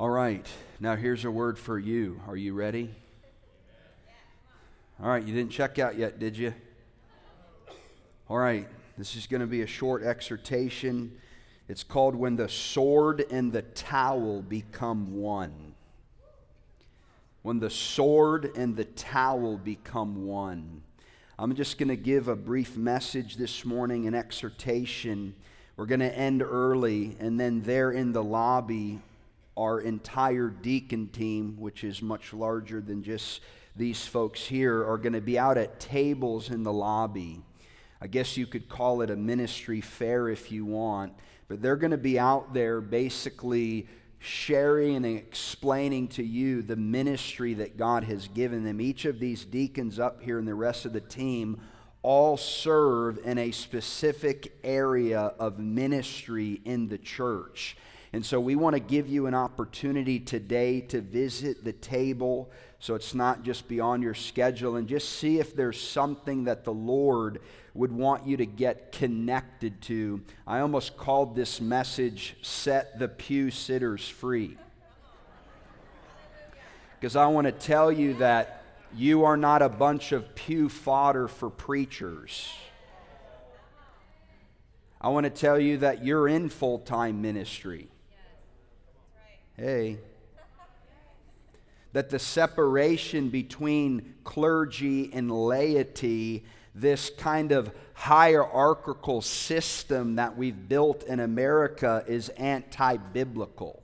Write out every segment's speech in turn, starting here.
All right, now here's a word for you. Are you ready? All right, you didn't check out yet, did you? All right, this is going to be a short exhortation. It's called When the Sword and the Towel Become One. When the sword and the towel become one. I'm just going to give a brief message this morning, an exhortation. We're going to end early, and then there in the lobby, our entire deacon team, which is much larger than just these folks here, are going to be out at tables in the lobby. I guess you could call it a ministry fair if you want, but they're going to be out there basically sharing and explaining to you the ministry that God has given them. Each of these deacons up here and the rest of the team all serve in a specific area of ministry in the church. And so we want to give you an opportunity today to visit the table so it's not just beyond your schedule and just see if there's something that the Lord would want you to get connected to. I almost called this message Set the Pew Sitters Free. Because I want to tell you that you are not a bunch of pew fodder for preachers. I want to tell you that you're in full time ministry. Hey. That the separation between clergy and laity, this kind of hierarchical system that we've built in America, is anti biblical.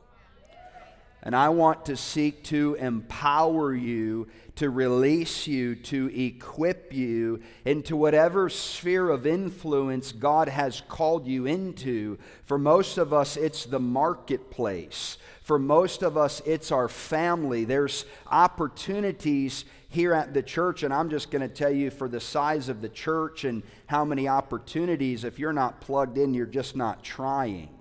And I want to seek to empower you, to release you, to equip you into whatever sphere of influence God has called you into. For most of us, it's the marketplace. For most of us, it's our family. There's opportunities here at the church, and I'm just going to tell you for the size of the church and how many opportunities, if you're not plugged in, you're just not trying.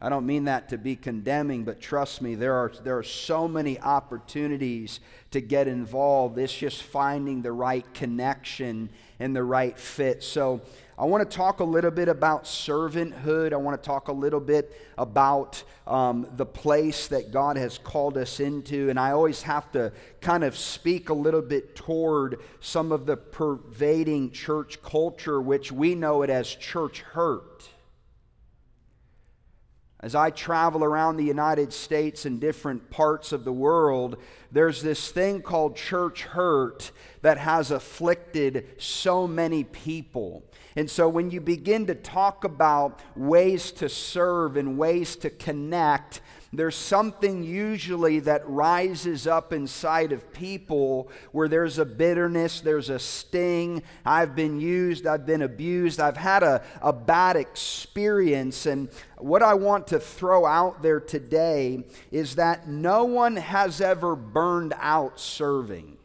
I don't mean that to be condemning, but trust me, there are, there are so many opportunities to get involved. It's just finding the right connection and the right fit. So, I want to talk a little bit about servanthood. I want to talk a little bit about um, the place that God has called us into. And I always have to kind of speak a little bit toward some of the pervading church culture, which we know it as church hurt. As I travel around the United States and different parts of the world, there's this thing called church hurt that has afflicted so many people. And so when you begin to talk about ways to serve and ways to connect, there's something usually that rises up inside of people where there's a bitterness, there's a sting. I've been used, I've been abused, I've had a, a bad experience. And what I want to throw out there today is that no one has ever burned out serving.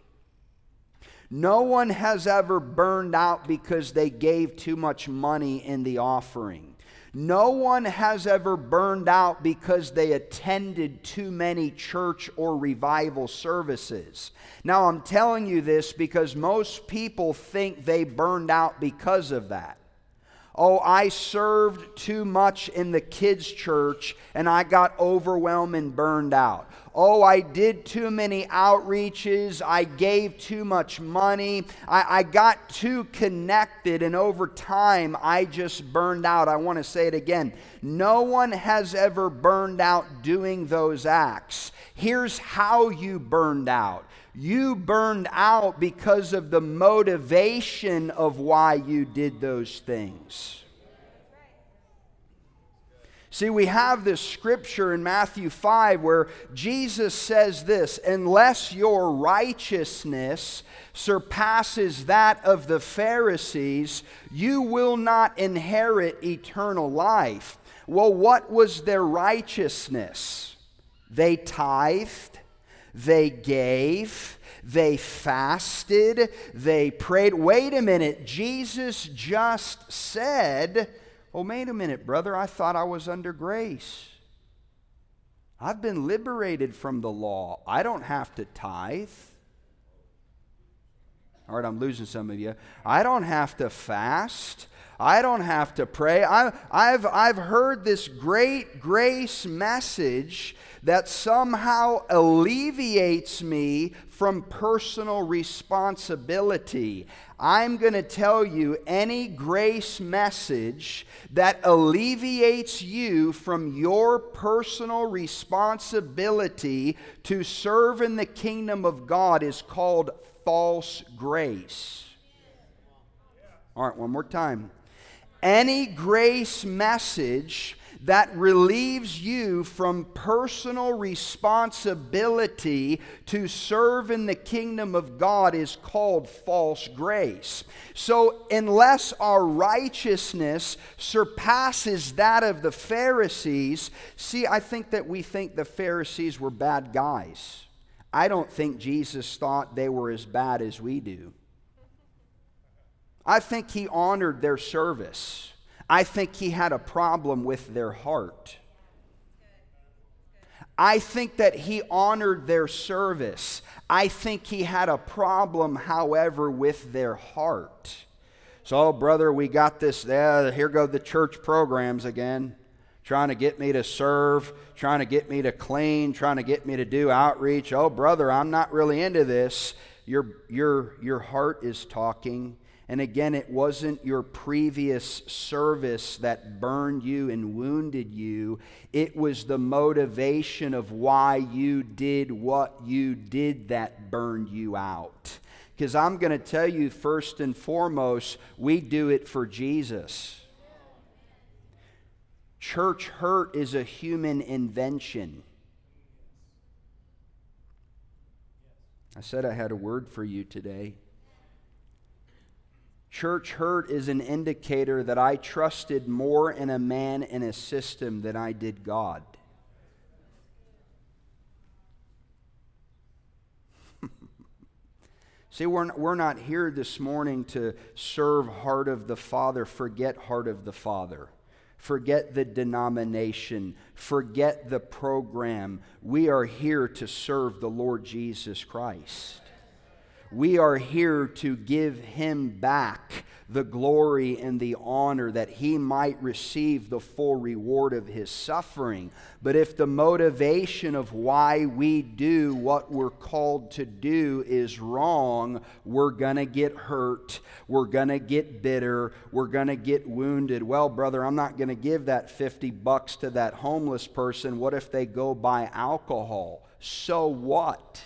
No one has ever burned out because they gave too much money in the offering. No one has ever burned out because they attended too many church or revival services. Now, I'm telling you this because most people think they burned out because of that. Oh, I served too much in the kids' church and I got overwhelmed and burned out. Oh, I did too many outreaches. I gave too much money. I, I got too connected, and over time, I just burned out. I want to say it again. No one has ever burned out doing those acts. Here's how you burned out you burned out because of the motivation of why you did those things. See, we have this scripture in Matthew 5 where Jesus says this unless your righteousness surpasses that of the Pharisees, you will not inherit eternal life. Well, what was their righteousness? They tithed, they gave, they fasted, they prayed. Wait a minute, Jesus just said, Oh, wait a minute, brother. I thought I was under grace. I've been liberated from the law. I don't have to tithe. All right, I'm losing some of you. I don't have to fast. I don't have to pray. I, I've, I've heard this great grace message that somehow alleviates me from personal responsibility. I'm going to tell you any grace message that alleviates you from your personal responsibility to serve in the kingdom of God is called false grace. All right, one more time. Any grace message that relieves you from personal responsibility to serve in the kingdom of God is called false grace. So, unless our righteousness surpasses that of the Pharisees, see, I think that we think the Pharisees were bad guys. I don't think Jesus thought they were as bad as we do. I think he honored their service. I think he had a problem with their heart. I think that he honored their service. I think he had a problem, however, with their heart. So, brother, we got this. Uh, here go the church programs again, trying to get me to serve, trying to get me to clean, trying to get me to do outreach. Oh, brother, I'm not really into this. Your, your, your heart is talking. And again, it wasn't your previous service that burned you and wounded you. It was the motivation of why you did what you did that burned you out. Because I'm going to tell you, first and foremost, we do it for Jesus. Church hurt is a human invention. I said I had a word for you today. Church hurt is an indicator that I trusted more in a man and a system than I did God. See, we're, we're not here this morning to serve heart of the Father, forget heart of the Father. Forget the denomination. Forget the program. We are here to serve the Lord Jesus Christ. We are here to give him back the glory and the honor that he might receive the full reward of his suffering. But if the motivation of why we do what we're called to do is wrong, we're going to get hurt. We're going to get bitter. We're going to get wounded. Well, brother, I'm not going to give that 50 bucks to that homeless person. What if they go buy alcohol? So what?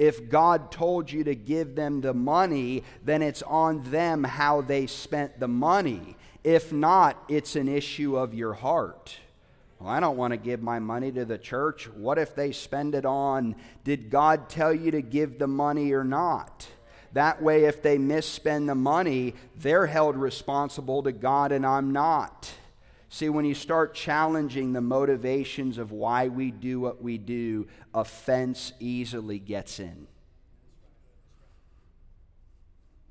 If God told you to give them the money, then it's on them how they spent the money. If not, it's an issue of your heart. Well, I don't want to give my money to the church. What if they spend it on, did God tell you to give the money or not? That way, if they misspend the money, they're held responsible to God and I'm not. See, when you start challenging the motivations of why we do what we do, offense easily gets in.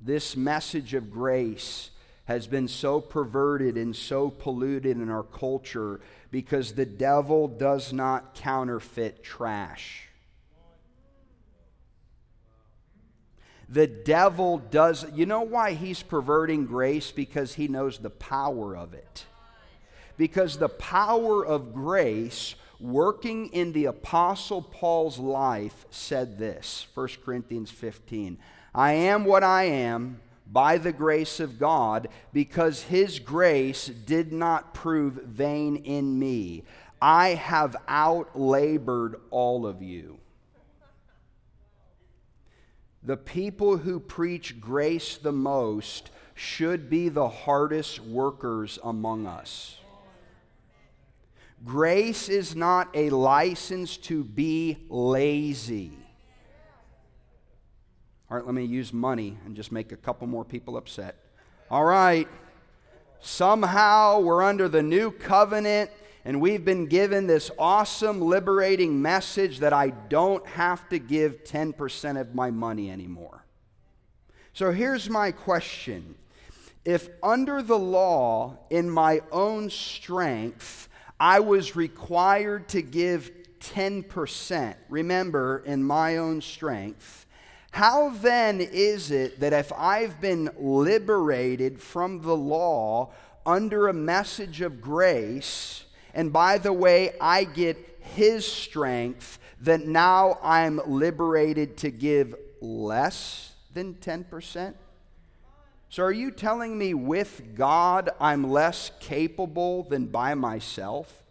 This message of grace has been so perverted and so polluted in our culture because the devil does not counterfeit trash. The devil does, you know why he's perverting grace? Because he knows the power of it because the power of grace working in the Apostle Paul's life said this 1 Corinthians 15 I am what I am by the grace of God, because his grace did not prove vain in me. I have outlabored all of you. The people who preach grace the most should be the hardest workers among us. Grace is not a license to be lazy. All right, let me use money and just make a couple more people upset. All right, somehow we're under the new covenant and we've been given this awesome, liberating message that I don't have to give 10% of my money anymore. So here's my question If under the law, in my own strength, I was required to give 10%, remember, in my own strength, How then is it that if I've been liberated from the law under a message of grace, and by the way, I get his strength, that now I'm liberated to give less than 10%? So, are you telling me with God I'm less capable than by myself?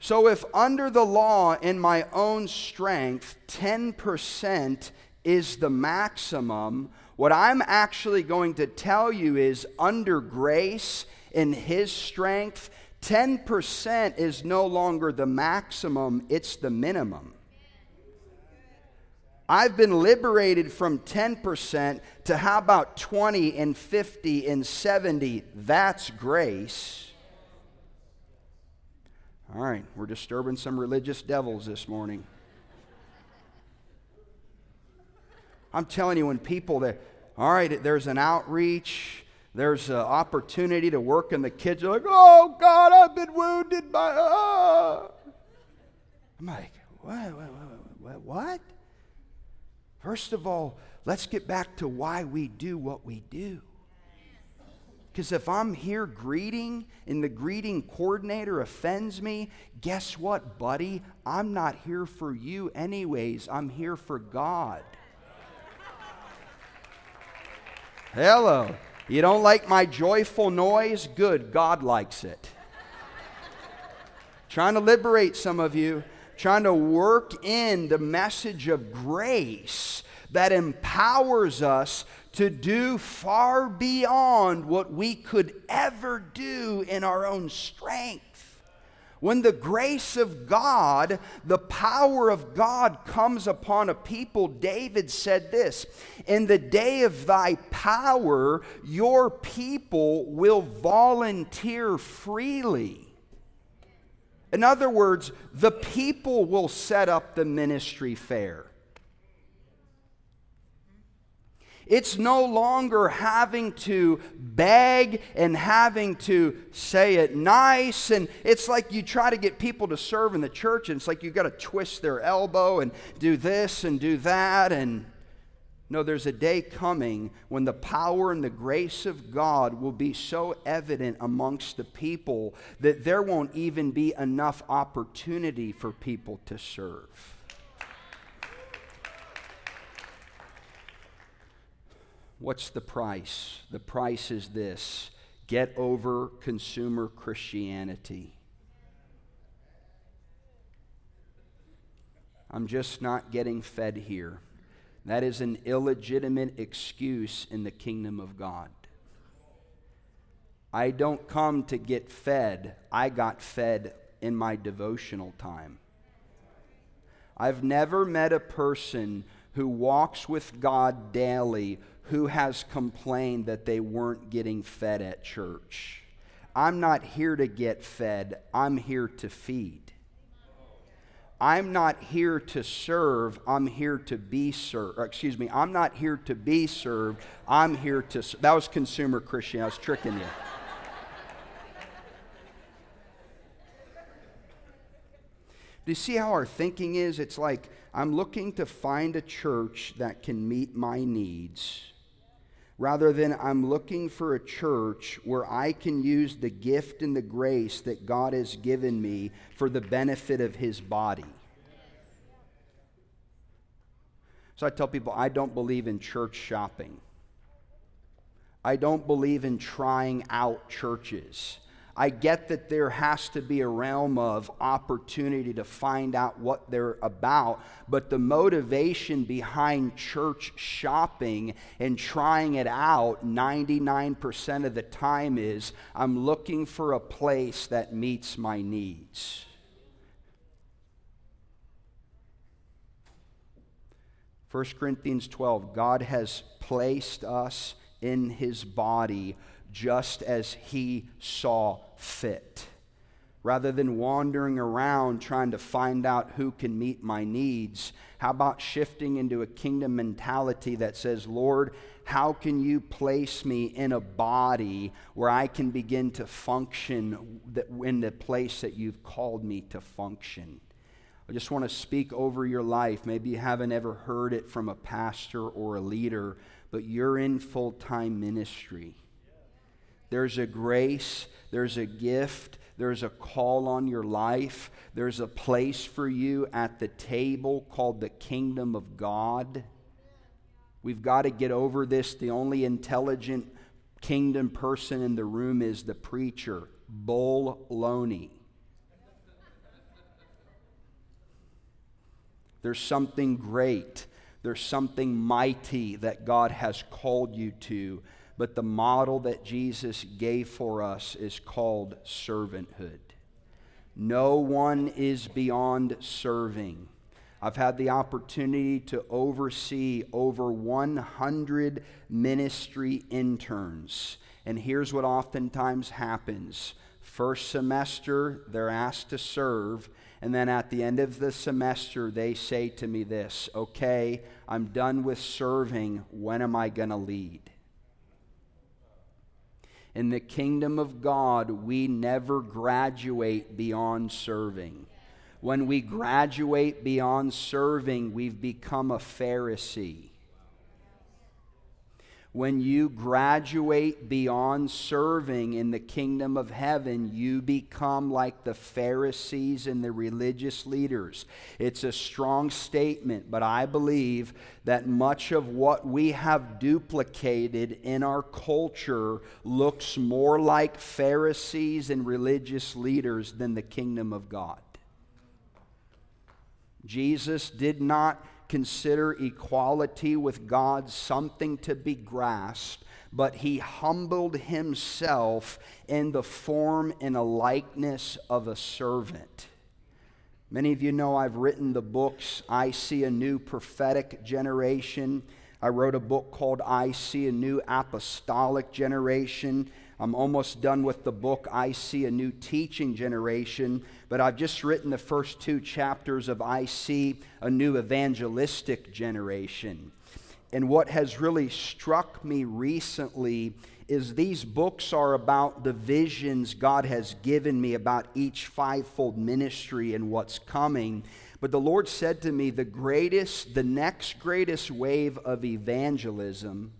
So, if under the law in my own strength, 10% is the maximum, what I'm actually going to tell you is under grace, in His strength, 10% is no longer the maximum, it's the minimum. I've been liberated from 10% to how about 20 and 50 and 70? That's grace. All right, we're disturbing some religious devils this morning. I'm telling you, when people that, all right, there's an outreach, there's an opportunity to work, and the kids are like, oh, God, I've been wounded by. Uh. I'm like, what, what, what, what? First of all, let's get back to why we do what we do. Because if I'm here greeting and the greeting coordinator offends me, guess what, buddy? I'm not here for you, anyways. I'm here for God. Hello. You don't like my joyful noise? Good. God likes it. Trying to liberate some of you trying to work in the message of grace that empowers us to do far beyond what we could ever do in our own strength. When the grace of God, the power of God comes upon a people, David said this In the day of thy power, your people will volunteer freely. In other words, the people will set up the ministry fair. It's no longer having to beg and having to say it nice. And it's like you try to get people to serve in the church, and it's like you've got to twist their elbow and do this and do that. And no, there's a day coming when the power and the grace of God will be so evident amongst the people that there won't even be enough opportunity for people to serve. What's the price? The price is this get over consumer Christianity. I'm just not getting fed here. That is an illegitimate excuse in the kingdom of God. I don't come to get fed, I got fed in my devotional time. I've never met a person who walks with God daily who has complained that they weren't getting fed at church. I'm not here to get fed, I'm here to feed. I'm not here to serve, I'm here to be served. Excuse me, I'm not here to be served, I'm here to. That was consumer Christian, I was tricking you. Do you see how our thinking is? It's like I'm looking to find a church that can meet my needs rather than I'm looking for a church where I can use the gift and the grace that God has given me for the benefit of His body. So I tell people I don't believe in church shopping. I don't believe in trying out churches. I get that there has to be a realm of opportunity to find out what they're about, but the motivation behind church shopping and trying it out 99% of the time is I'm looking for a place that meets my needs. First Corinthians 12 God has placed us in his body just as he saw fit. Rather than wandering around trying to find out who can meet my needs, how about shifting into a kingdom mentality that says, Lord, how can you place me in a body where I can begin to function in the place that you've called me to function? I just want to speak over your life. Maybe you haven't ever heard it from a pastor or a leader, but you're in full time ministry. There's a grace, there's a gift, there's a call on your life. There's a place for you at the table called the kingdom of God. We've got to get over this. The only intelligent kingdom person in the room is the preacher. Bull Loney. There's something great. There's something mighty that God has called you to but the model that Jesus gave for us is called servanthood. No one is beyond serving. I've had the opportunity to oversee over 100 ministry interns. And here's what oftentimes happens first semester, they're asked to serve. And then at the end of the semester, they say to me this Okay, I'm done with serving. When am I going to lead? In the kingdom of God, we never graduate beyond serving. When we graduate beyond serving, we've become a Pharisee when you graduate beyond serving in the kingdom of heaven, you become like the Pharisees and the religious leaders. It's a strong statement, but I believe that much of what we have duplicated in our culture looks more like Pharisees and religious leaders than the kingdom of God. Jesus did not consider equality with God something to be grasped, but he humbled himself in the form and a likeness of a servant. Many of you know I've written the books I See a New Prophetic Generation. I wrote a book called I See a New Apostolic Generation. I'm almost done with the book, I See a New Teaching Generation, but I've just written the first two chapters of I See a New Evangelistic Generation. And what has really struck me recently is these books are about the visions God has given me about each fivefold ministry and what's coming. But the Lord said to me, the greatest, the next greatest wave of evangelism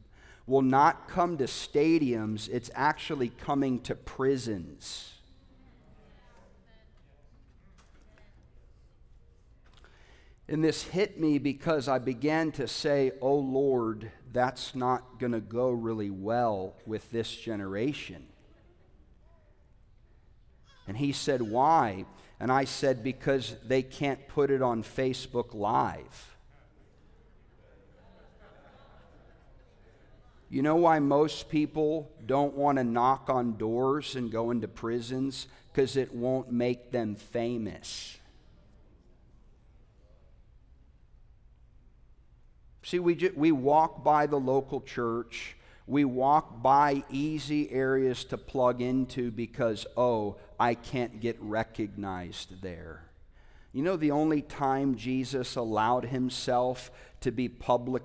will not come to stadiums, it's actually coming to prisons. And this hit me because I began to say, Oh Lord, that's not going to go really well with this generation. And he said, Why? And I said, Because they can't put it on Facebook Live. You know why most people don't want to knock on doors and go into prisons? Because it won't make them famous. See, we, ju- we walk by the local church. We walk by easy areas to plug into because, oh, I can't get recognized there. You know, the only time Jesus allowed himself to be public,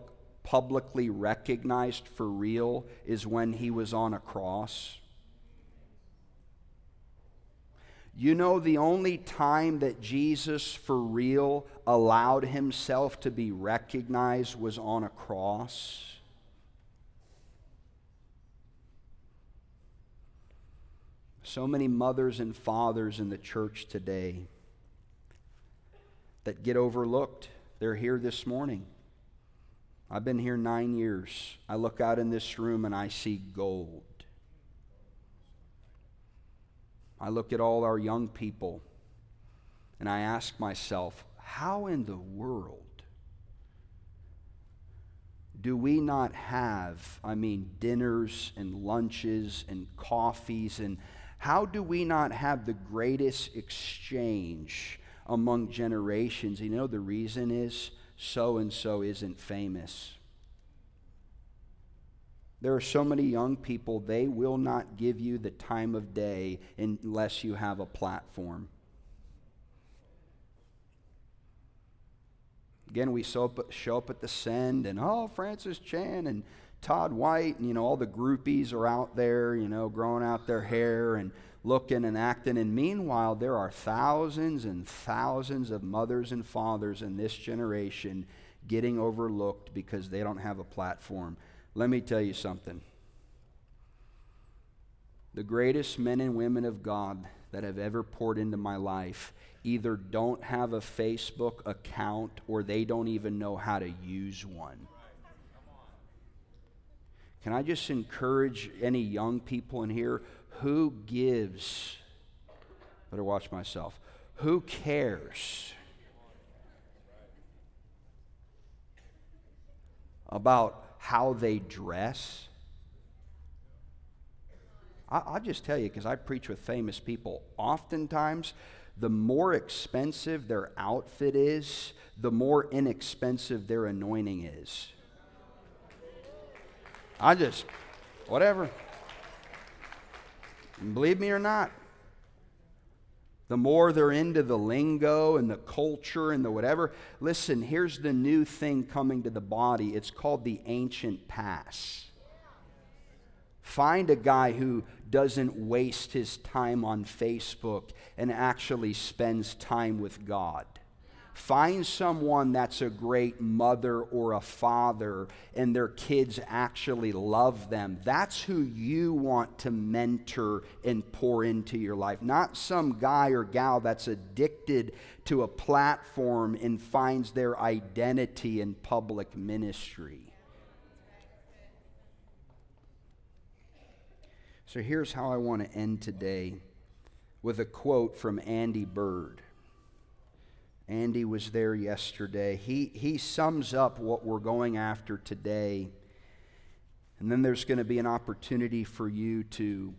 publicly recognized for real is when he was on a cross. You know, the only time that Jesus for real allowed himself to be recognized was on a cross. So many mothers and fathers in the church today that get overlooked. They're here this morning. I've been here nine years. I look out in this room and I see gold. I look at all our young people and I ask myself, how in the world do we not have, I mean, dinners and lunches and coffees, and how do we not have the greatest exchange among generations? You know, the reason is so and so isn't famous. There are so many young people, they will not give you the time of day unless you have a platform. Again, we show up, show up at the Send, and oh, Francis Chan and Todd White, and you know, all the groupies are out there, you know, growing out their hair and looking and acting. And meanwhile, there are thousands and thousands of mothers and fathers in this generation getting overlooked because they don't have a platform. Let me tell you something. The greatest men and women of God that have ever poured into my life either don't have a Facebook account or they don't even know how to use one. Can I just encourage any young people in here who gives? Better watch myself. Who cares about how they dress? I, will just tell you, because I preach with famous people, oftentimes the more expensive their outfit is, the more inexpensive their anointing is. I just, whatever. Believe me or not, the more they're into the lingo and the culture and the whatever. Listen, here's the new thing coming to the body it's called the ancient pass. Find a guy who doesn't waste his time on Facebook and actually spends time with God. Find someone that's a great mother or a father and their kids actually love them. That's who you want to mentor and pour into your life. Not some guy or gal that's addicted to a platform and finds their identity in public ministry. So here's how I want to end today with a quote from Andy Byrd. Andy was there yesterday. He, he sums up what we're going after today. And then there's going to be an opportunity for you to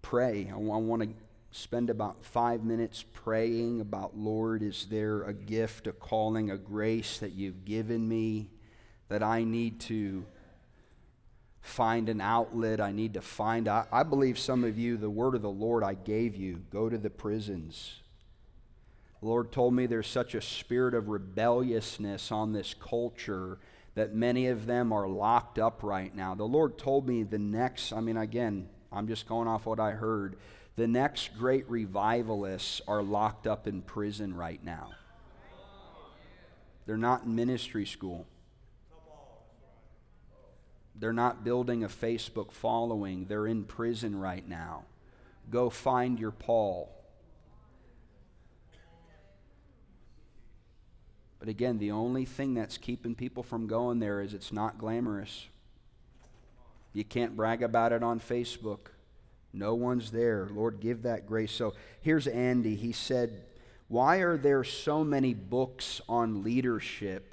pray. I, I want to spend about five minutes praying about, Lord, is there a gift, a calling, a grace that you've given me that I need to find an outlet? I need to find. I, I believe some of you, the word of the Lord I gave you, go to the prisons Lord told me there's such a spirit of rebelliousness on this culture that many of them are locked up right now. The Lord told me the next, I mean, again, I'm just going off what I heard. The next great revivalists are locked up in prison right now. They're not in ministry school. They're not building a Facebook following. They're in prison right now. Go find your Paul. But again, the only thing that's keeping people from going there is it's not glamorous. You can't brag about it on Facebook. No one's there. Lord, give that grace. So here's Andy. He said, Why are there so many books on leadership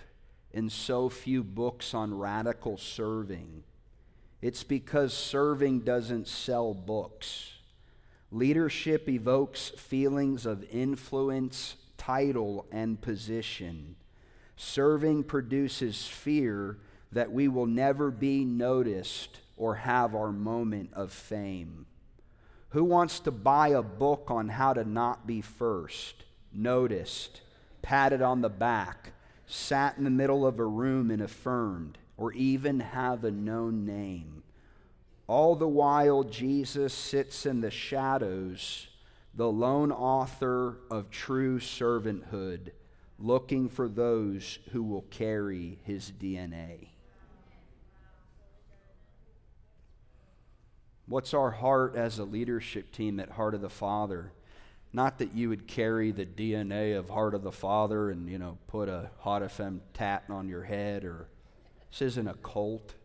and so few books on radical serving? It's because serving doesn't sell books. Leadership evokes feelings of influence title, and position. Serving produces fear that we will never be noticed or have our moment of fame. Who wants to buy a book on how to not be first, noticed, patted on the back, sat in the middle of a room and affirmed, or even have a known name? All the while, Jesus sits in the shadows the lone author of true servanthood, looking for those who will carry his DNA. What's our heart as a leadership team at Heart of the Father? Not that you would carry the DNA of Heart of the Father and, you know, put a Hot FM tat on your head or this isn't a cult.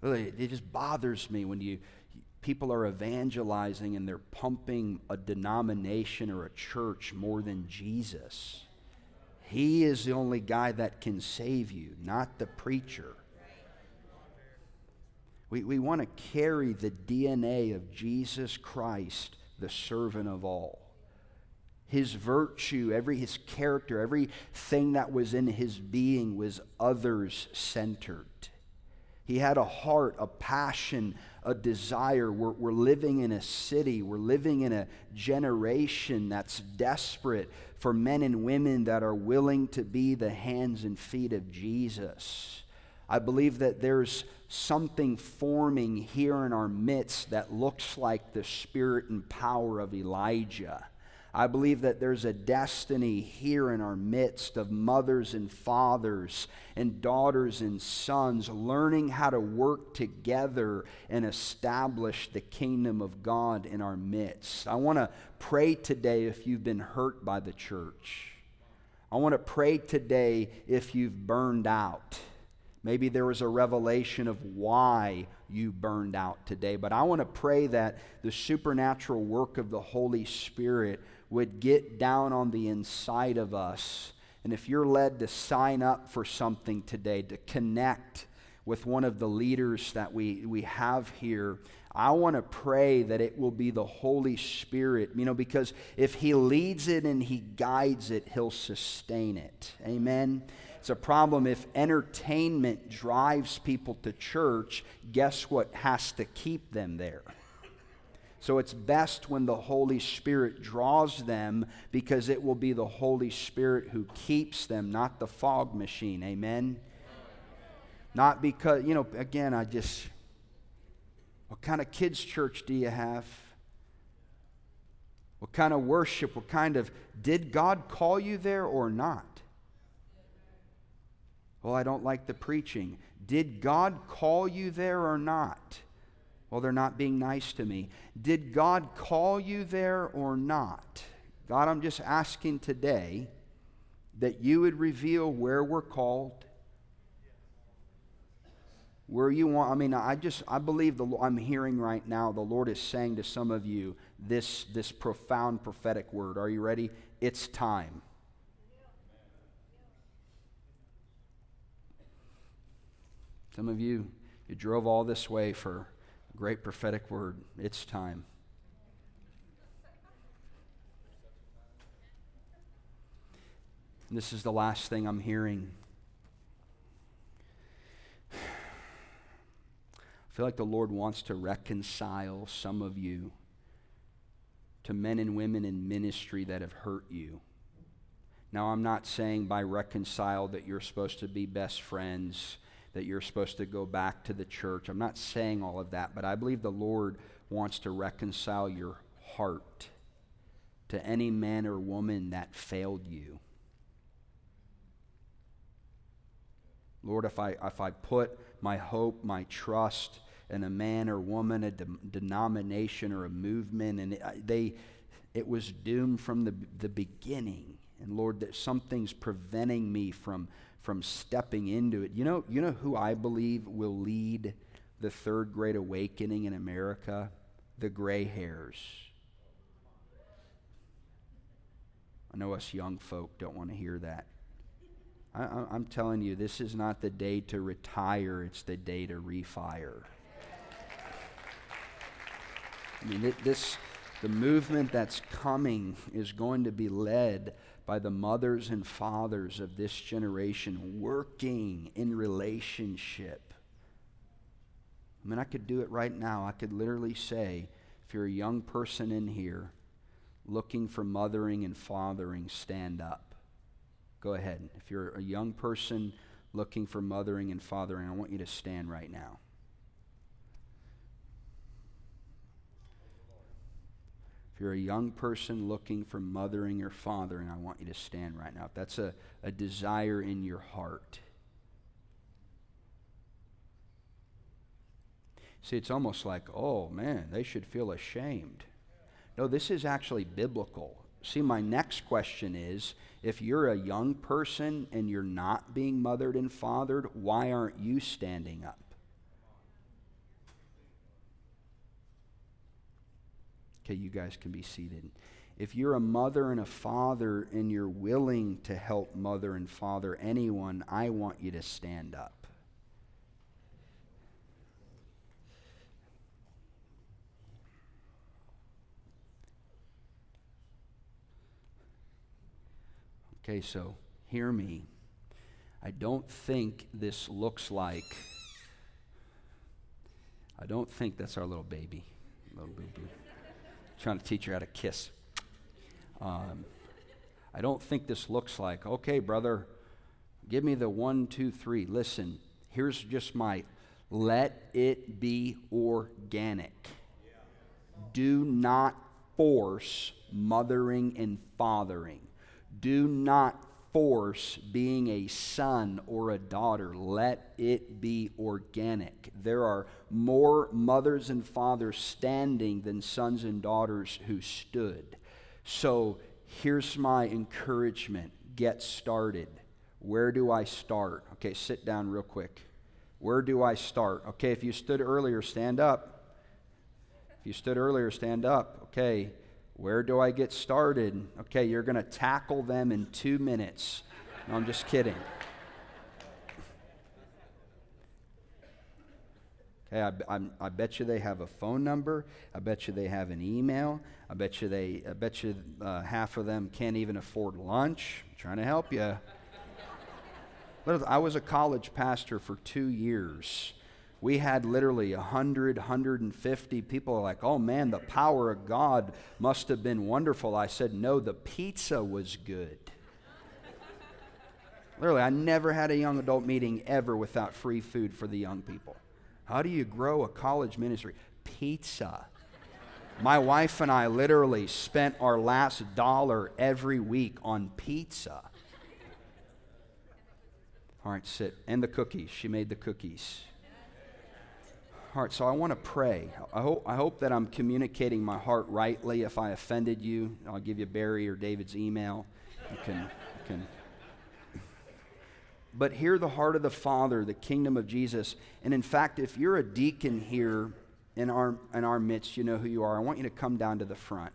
Really, it just bothers me when you people are evangelizing and they're pumping a denomination or a church more than Jesus. He is the only guy that can save you, not the preacher. We, we want to carry the DNA of Jesus Christ, the servant of all. His virtue, every his character, everything that was in his being was others centered. He had a heart, a passion, a desire. We're, we're living in a city, we're living in a generation that's desperate for men and women that are willing to be the hands and feet of Jesus. I believe that there's something forming here in our midst that looks like the spirit and power of Elijah. I believe that there's a destiny here in our midst of mothers and fathers and daughters and sons learning how to work together and establish the kingdom of God in our midst. I want to pray today if you've been hurt by the church. I want to pray today if you've burned out. Maybe there was a revelation of why you burned out today. But I want to pray that the supernatural work of the Holy Spirit would get down on the inside of us. And if you're led to sign up for something today, to connect with one of the leaders that we, we have here, I want to pray that it will be the Holy Spirit, you know, because if He leads it and He guides it, He'll sustain it. Amen. It's a problem if entertainment drives people to church, guess what has to keep them there? So it's best when the Holy Spirit draws them because it will be the Holy Spirit who keeps them, not the fog machine. Amen? Not because, you know, again, I just, what kind of kids' church do you have? What kind of worship? What kind of, did God call you there or not? Well, I don't like the preaching. Did God call you there or not? Well, they're not being nice to me. Did God call you there or not? God, I'm just asking today that you would reveal where we're called, where you want. I mean, I just, I believe the, I'm hearing right now the Lord is saying to some of you this, this profound prophetic word. Are you ready? It's time. Some of you, you drove all this way for great prophetic word. It's time. And this is the last thing I'm hearing. I feel like the Lord wants to reconcile some of you to men and women in ministry that have hurt you. Now, I'm not saying by reconcile that you're supposed to be best friends that you're supposed to go back to the church. I'm not saying all of that, but I believe the Lord wants to reconcile your heart to any man or woman that failed you. Lord, if I, if I put my hope, my trust in a man or woman, a de- denomination or a movement, and it, they, it was doomed from the, the beginning. And Lord, that something's preventing me from from stepping into it. You know, you know who I believe will lead the third great awakening in America? The gray hairs. I know us young folk don't want to hear that. I, am telling you, this is not the day to retire, it's the day to refire. I mean, it, this, the movement that's coming is going to be led by the mothers and fathers of this generation working in relationship. I mean, I could do it right now. I could literally say, if you're a young person in here looking for mothering and fathering, stand up. Go ahead. If you're a young person looking for mothering and fathering, I want you to stand right now. You're a young person looking for mothering or fathering, I want you to stand right now. If that's a, a desire in your heart. See, it's almost like, oh man, they should feel ashamed. No, this is actually biblical. See, my next question is if you're a young person and you're not being mothered and fathered, why aren't you standing up? Okay, you guys can be seated. If you're a mother and a father and you're willing to help mother and father anyone, I want you to stand up. Okay, so hear me. I don't think this looks like I don't think that's our little baby. Little boo. Trying to teach her how to kiss. Um, I don't think this looks like, okay, brother, give me the one, two, three. Listen, here's just my let it be organic. Do not force mothering and fathering. Do not force being a son or a daughter. Let it be organic. There are more mothers and fathers standing than sons and daughters who stood. So here's my encouragement get started. Where do I start? Okay, sit down real quick. Where do I start? Okay, if you stood earlier, stand up. If you stood earlier, stand up. Okay, where do I get started? Okay, you're going to tackle them in two minutes. No, I'm just kidding. Okay, I, I, I, bet you they have a phone number. I bet you they have an email. I bet you they. I bet you uh, half of them can't even afford lunch. I'm trying to help you. I was a college pastor for two years we had literally 100, 150 people like, oh man, the power of God must have been wonderful. I said, no, the pizza was good. literally, I never had a young adult meeting ever without free food for the young people. How do you grow a college ministry? Pizza. My wife and I literally spent our last dollar every week on pizza. All right, sit. And the cookies. She made the cookies heart. So I want to pray. I hope, I hope that I'm communicating my heart rightly. If I offended you, I'll give you Barry or David's email. You can, you can. But hear the heart of the Father, the kingdom of Jesus. And in fact, if you're a deacon here in our, in our midst, you know who you are. I want you to come down to the front.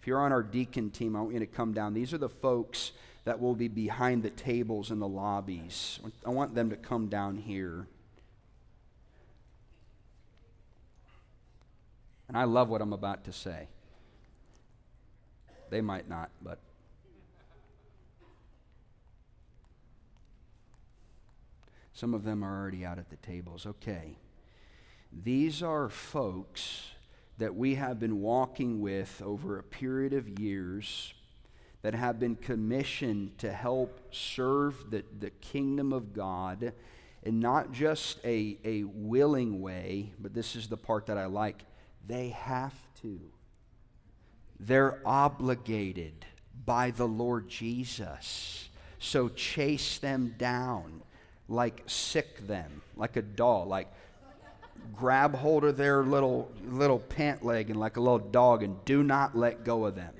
If you're on our deacon team, I want you to come down. These are the folks that will be behind the tables in the lobbies. I want them to come down here. And I love what I'm about to say. They might not, but. Some of them are already out at the tables. Okay. These are folks that we have been walking with over a period of years that have been commissioned to help serve the, the kingdom of God in not just a, a willing way, but this is the part that I like they have to. They're obligated by the Lord Jesus. So chase them down, like sic them, like a doll, like grab hold of their little little pant leg and like a little dog and do not let go of them.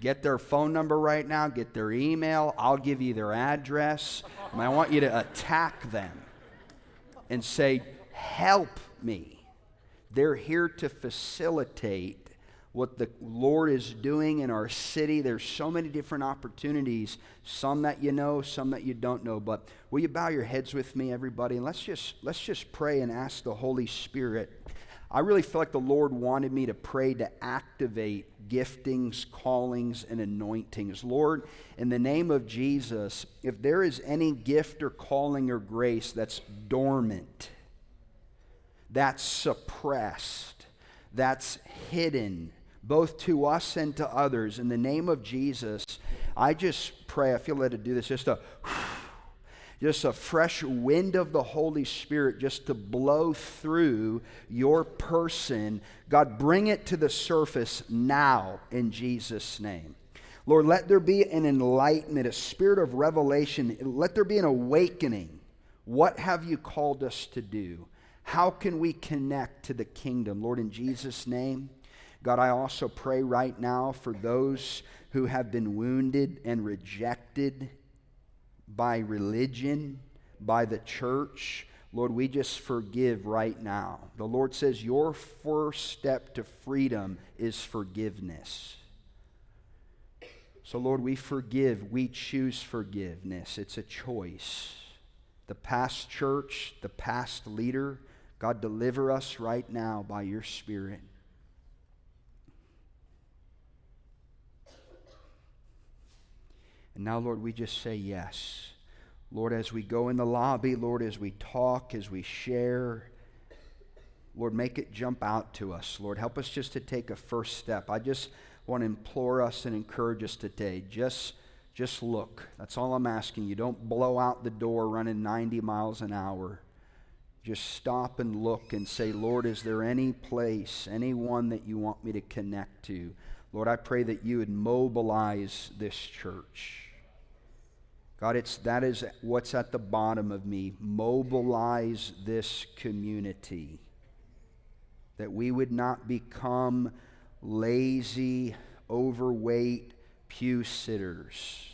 Get their phone number right now, get their email, I'll give you their address. And I want you to attack them and say, "Help me." They're here to facilitate what the Lord is doing in our city. There's so many different opportunities, some that you know, some that you don't know. But will you bow your heads with me, everybody? And let's just let's just pray and ask the Holy Spirit. I really feel like the Lord wanted me to pray to activate giftings, callings, and anointings. Lord, in the name of Jesus, if there is any gift or calling or grace that's dormant, that's suppressed, that's hidden, both to us and to others. In the name of Jesus, I just pray, I feel led to do this, just a just a fresh wind of the Holy Spirit just to blow through your person. God, bring it to the surface now in Jesus' name. Lord, let there be an enlightenment, a spirit of revelation. Let there be an awakening. What have you called us to do? How can we connect to the kingdom? Lord, in Jesus' name, God, I also pray right now for those who have been wounded and rejected by religion, by the church. Lord, we just forgive right now. The Lord says your first step to freedom is forgiveness. So, Lord, we forgive. We choose forgiveness. It's a choice. The past church, the past leader, God, deliver us right now by your Spirit. And now, Lord, we just say yes. Lord, as we go in the lobby, Lord, as we talk, as we share, Lord, make it jump out to us. Lord, help us just to take a first step. I just want to implore us and encourage us today. Just, just look. That's all I'm asking you. Don't blow out the door running 90 miles an hour. Just stop and look and say, Lord, is there any place, anyone that you want me to connect to? Lord, I pray that you would mobilize this church. God, it's, that is what's at the bottom of me. Mobilize this community. That we would not become lazy, overweight pew sitters,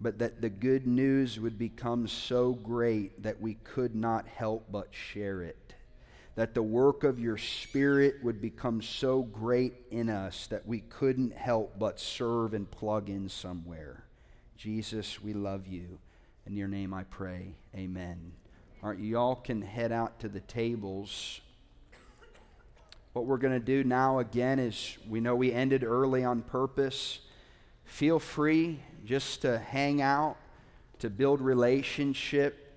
but that the good news would become so great that we could not help but share it. That the work of your Spirit would become so great in us that we couldn't help but serve and plug in somewhere. Jesus, we love you. In your name I pray. Amen. All right, you all can head out to the tables. What we're going to do now again is we know we ended early on purpose. Feel free just to hang out, to build relationship,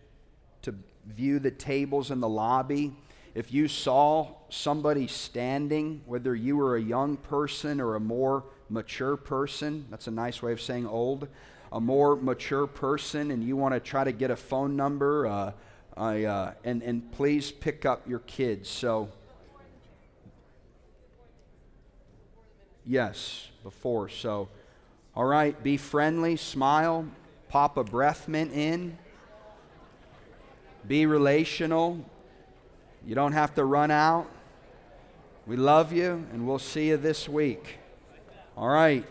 to view the tables in the lobby. If you saw somebody standing, whether you were a young person or a more mature person, that's a nice way of saying old, a more mature person, and you want to try to get a phone number, uh, I, uh, and, and please pick up your kids. So, yes, before. So, all right, be friendly, smile, pop a breath mint in, be relational. You don't have to run out. We love you, and we'll see you this week. All right.